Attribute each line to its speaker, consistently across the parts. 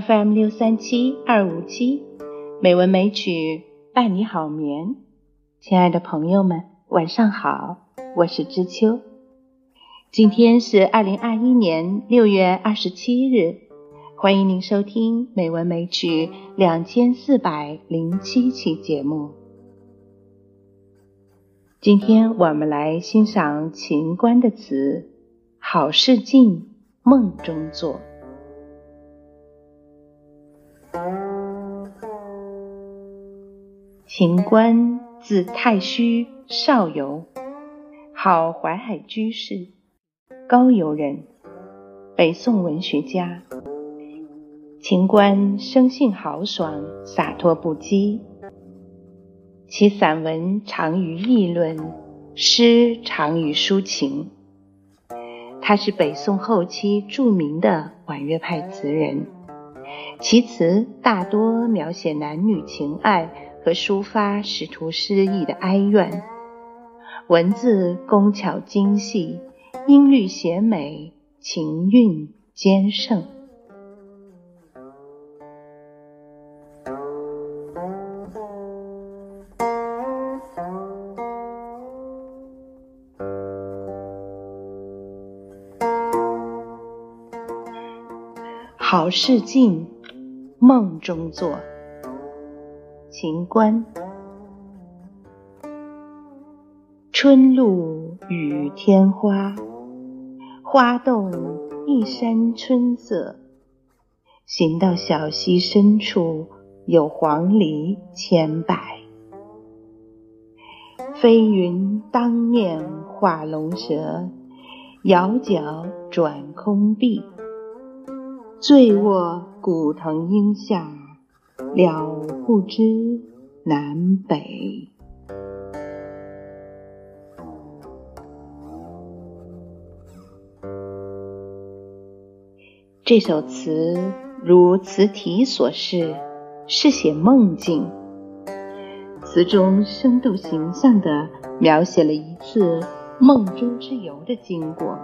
Speaker 1: FM 六三七二五七，美文美曲伴你好眠。亲爱的朋友们，晚上好，我是知秋。今天是二零二一年六月二十七日，欢迎您收听美文美曲两千四百零七期节目。今天我们来欣赏秦观的词：“好事尽，梦中做。”秦观，字太虚，少游，号淮海居士，高邮人，北宋文学家。秦观生性豪爽，洒脱不羁。其散文长于议论，诗长于抒情。他是北宋后期著名的婉约派词人，其词大多描写男女情爱和抒发使徒失意的哀怨，文字工巧精细，音律写美，情韵兼胜。好事尽，梦中做。秦观。春露雨天花，花动一山春色。行到小溪深处，有黄鹂千百。飞云当面画龙蛇，摇角转空碧。醉卧古藤阴下，了不知南北。这首词如词题所示，是写梦境。词中生动形象地描写了一次梦中之游的经过。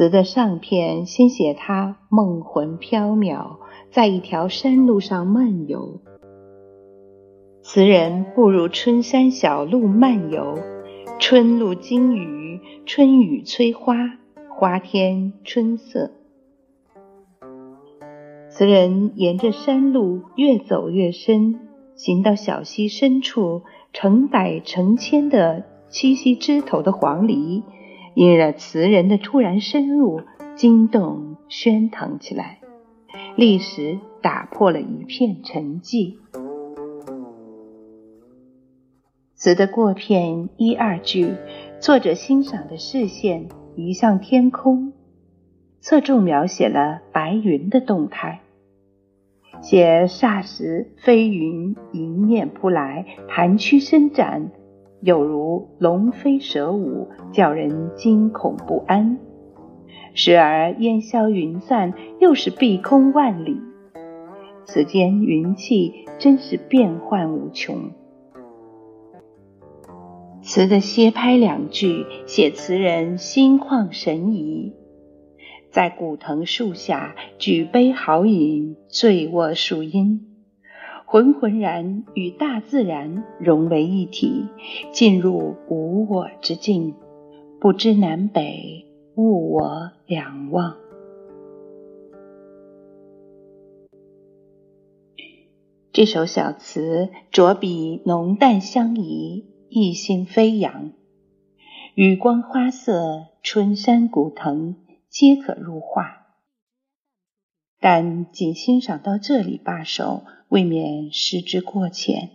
Speaker 1: 词的上片先写他梦魂飘渺，在一条山路上漫游。词人步入春山小路漫游，春露惊雨，春雨催花，花天春色。词人沿着山路越走越深，行到小溪深处，成百成千的栖息枝头的黄鹂。因了词人的突然深入，惊动喧腾起来，立时打破了一片沉寂。词的过片一二句，作者欣赏的视线移向天空，侧重描写了白云的动态，写霎时飞云迎面扑来，盘曲伸展。有如龙飞蛇舞，叫人惊恐不安；时而烟消云散，又是碧空万里。此间云气真是变幻无穷。词的歇拍两句，写词人心旷神怡，在古藤树下举杯豪饮，醉卧树荫。浑浑然与大自然融为一体，进入无我之境，不知南北，物我两忘。这首小词着笔浓淡相宜，意兴飞扬，雨光花色、春山古藤皆可入画，但仅欣赏到这里罢手。未免失之过浅，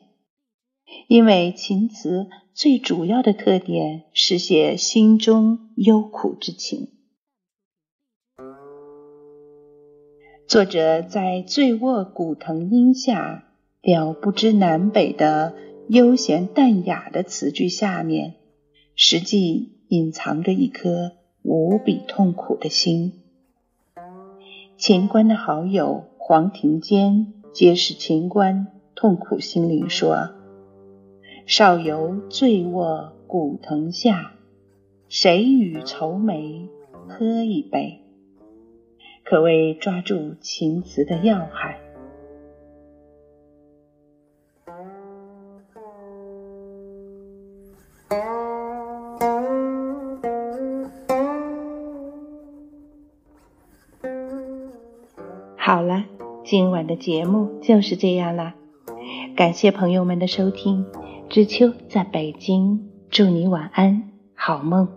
Speaker 1: 因为情词最主要的特点是写心中忧苦之情。作者在“醉卧古藤阴下，了不知南北”的悠闲淡雅的词句下面，实际隐藏着一颗无比痛苦的心。秦观的好友黄庭坚。揭示秦观痛苦心灵说：“少游醉卧古藤下，谁与愁眉喝一杯，可谓抓住情词的要害。好了，今晚的节目就是这样了，感谢朋友们的收听。知秋在北京，祝你晚安，好梦。